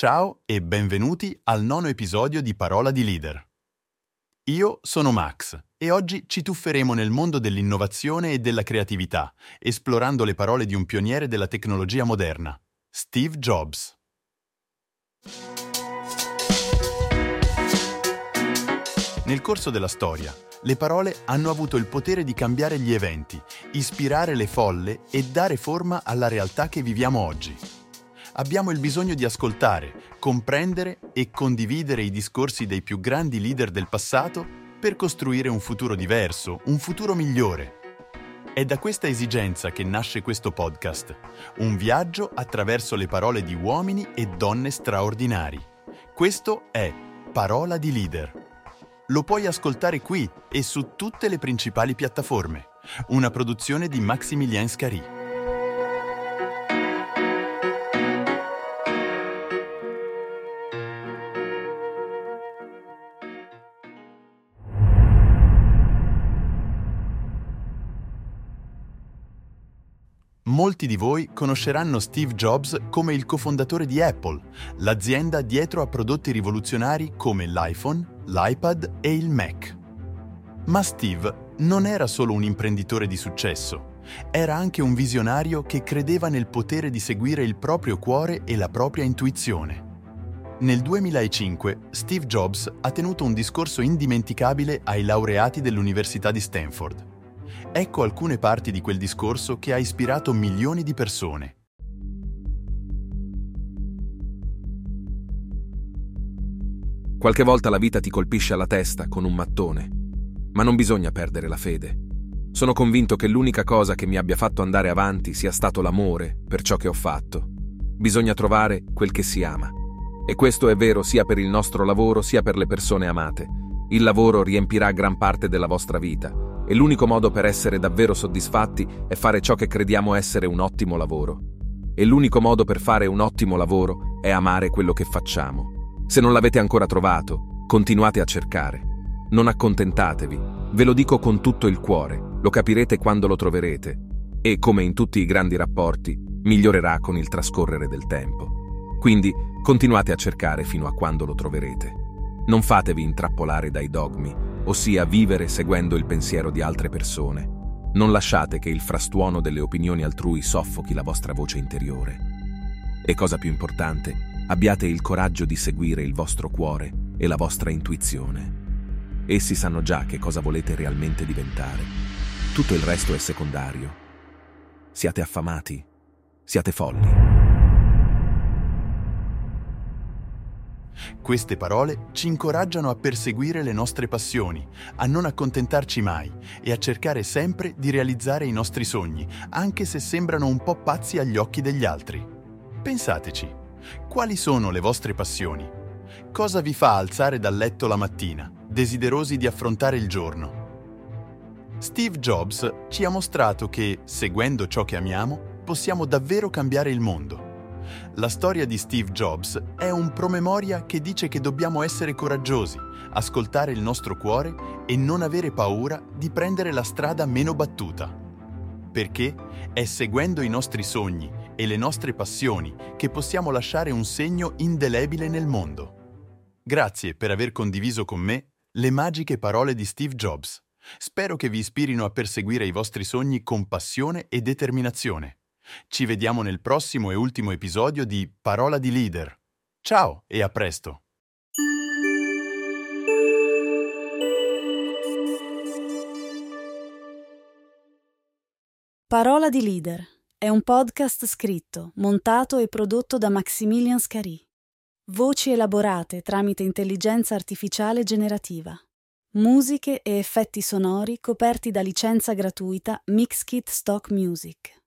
Ciao e benvenuti al nono episodio di Parola di Leader. Io sono Max e oggi ci tufferemo nel mondo dell'innovazione e della creatività, esplorando le parole di un pioniere della tecnologia moderna, Steve Jobs. Nel corso della storia, le parole hanno avuto il potere di cambiare gli eventi, ispirare le folle e dare forma alla realtà che viviamo oggi. Abbiamo il bisogno di ascoltare, comprendere e condividere i discorsi dei più grandi leader del passato per costruire un futuro diverso, un futuro migliore. È da questa esigenza che nasce questo podcast, un viaggio attraverso le parole di uomini e donne straordinari. Questo è Parola di Leader lo puoi ascoltare qui e su tutte le principali piattaforme. Una produzione di Maximilian Scari. Molti di voi conosceranno Steve Jobs come il cofondatore di Apple, l'azienda dietro a prodotti rivoluzionari come l'iPhone, l'iPad e il Mac. Ma Steve non era solo un imprenditore di successo, era anche un visionario che credeva nel potere di seguire il proprio cuore e la propria intuizione. Nel 2005 Steve Jobs ha tenuto un discorso indimenticabile ai laureati dell'Università di Stanford. Ecco alcune parti di quel discorso che ha ispirato milioni di persone. Qualche volta la vita ti colpisce alla testa con un mattone, ma non bisogna perdere la fede. Sono convinto che l'unica cosa che mi abbia fatto andare avanti sia stato l'amore per ciò che ho fatto. Bisogna trovare quel che si ama. E questo è vero sia per il nostro lavoro sia per le persone amate. Il lavoro riempirà gran parte della vostra vita e l'unico modo per essere davvero soddisfatti è fare ciò che crediamo essere un ottimo lavoro. E l'unico modo per fare un ottimo lavoro è amare quello che facciamo. Se non l'avete ancora trovato, continuate a cercare. Non accontentatevi, ve lo dico con tutto il cuore, lo capirete quando lo troverete e, come in tutti i grandi rapporti, migliorerà con il trascorrere del tempo. Quindi continuate a cercare fino a quando lo troverete. Non fatevi intrappolare dai dogmi, ossia vivere seguendo il pensiero di altre persone. Non lasciate che il frastuono delle opinioni altrui soffochi la vostra voce interiore. E cosa più importante, abbiate il coraggio di seguire il vostro cuore e la vostra intuizione. Essi sanno già che cosa volete realmente diventare. Tutto il resto è secondario. Siate affamati, siate folli. Queste parole ci incoraggiano a perseguire le nostre passioni, a non accontentarci mai e a cercare sempre di realizzare i nostri sogni, anche se sembrano un po' pazzi agli occhi degli altri. Pensateci. Quali sono le vostre passioni? Cosa vi fa alzare dal letto la mattina, desiderosi di affrontare il giorno? Steve Jobs ci ha mostrato che, seguendo ciò che amiamo, possiamo davvero cambiare il mondo. La storia di Steve Jobs è un promemoria che dice che dobbiamo essere coraggiosi, ascoltare il nostro cuore e non avere paura di prendere la strada meno battuta. Perché è seguendo i nostri sogni e le nostre passioni che possiamo lasciare un segno indelebile nel mondo. Grazie per aver condiviso con me le magiche parole di Steve Jobs. Spero che vi ispirino a perseguire i vostri sogni con passione e determinazione. Ci vediamo nel prossimo e ultimo episodio di Parola di Leader. Ciao e a presto! Parola di Leader è un podcast scritto, montato e prodotto da Maximilian Scari. Voci elaborate tramite intelligenza artificiale generativa. Musiche e effetti sonori coperti da licenza gratuita Mixkit Stock Music.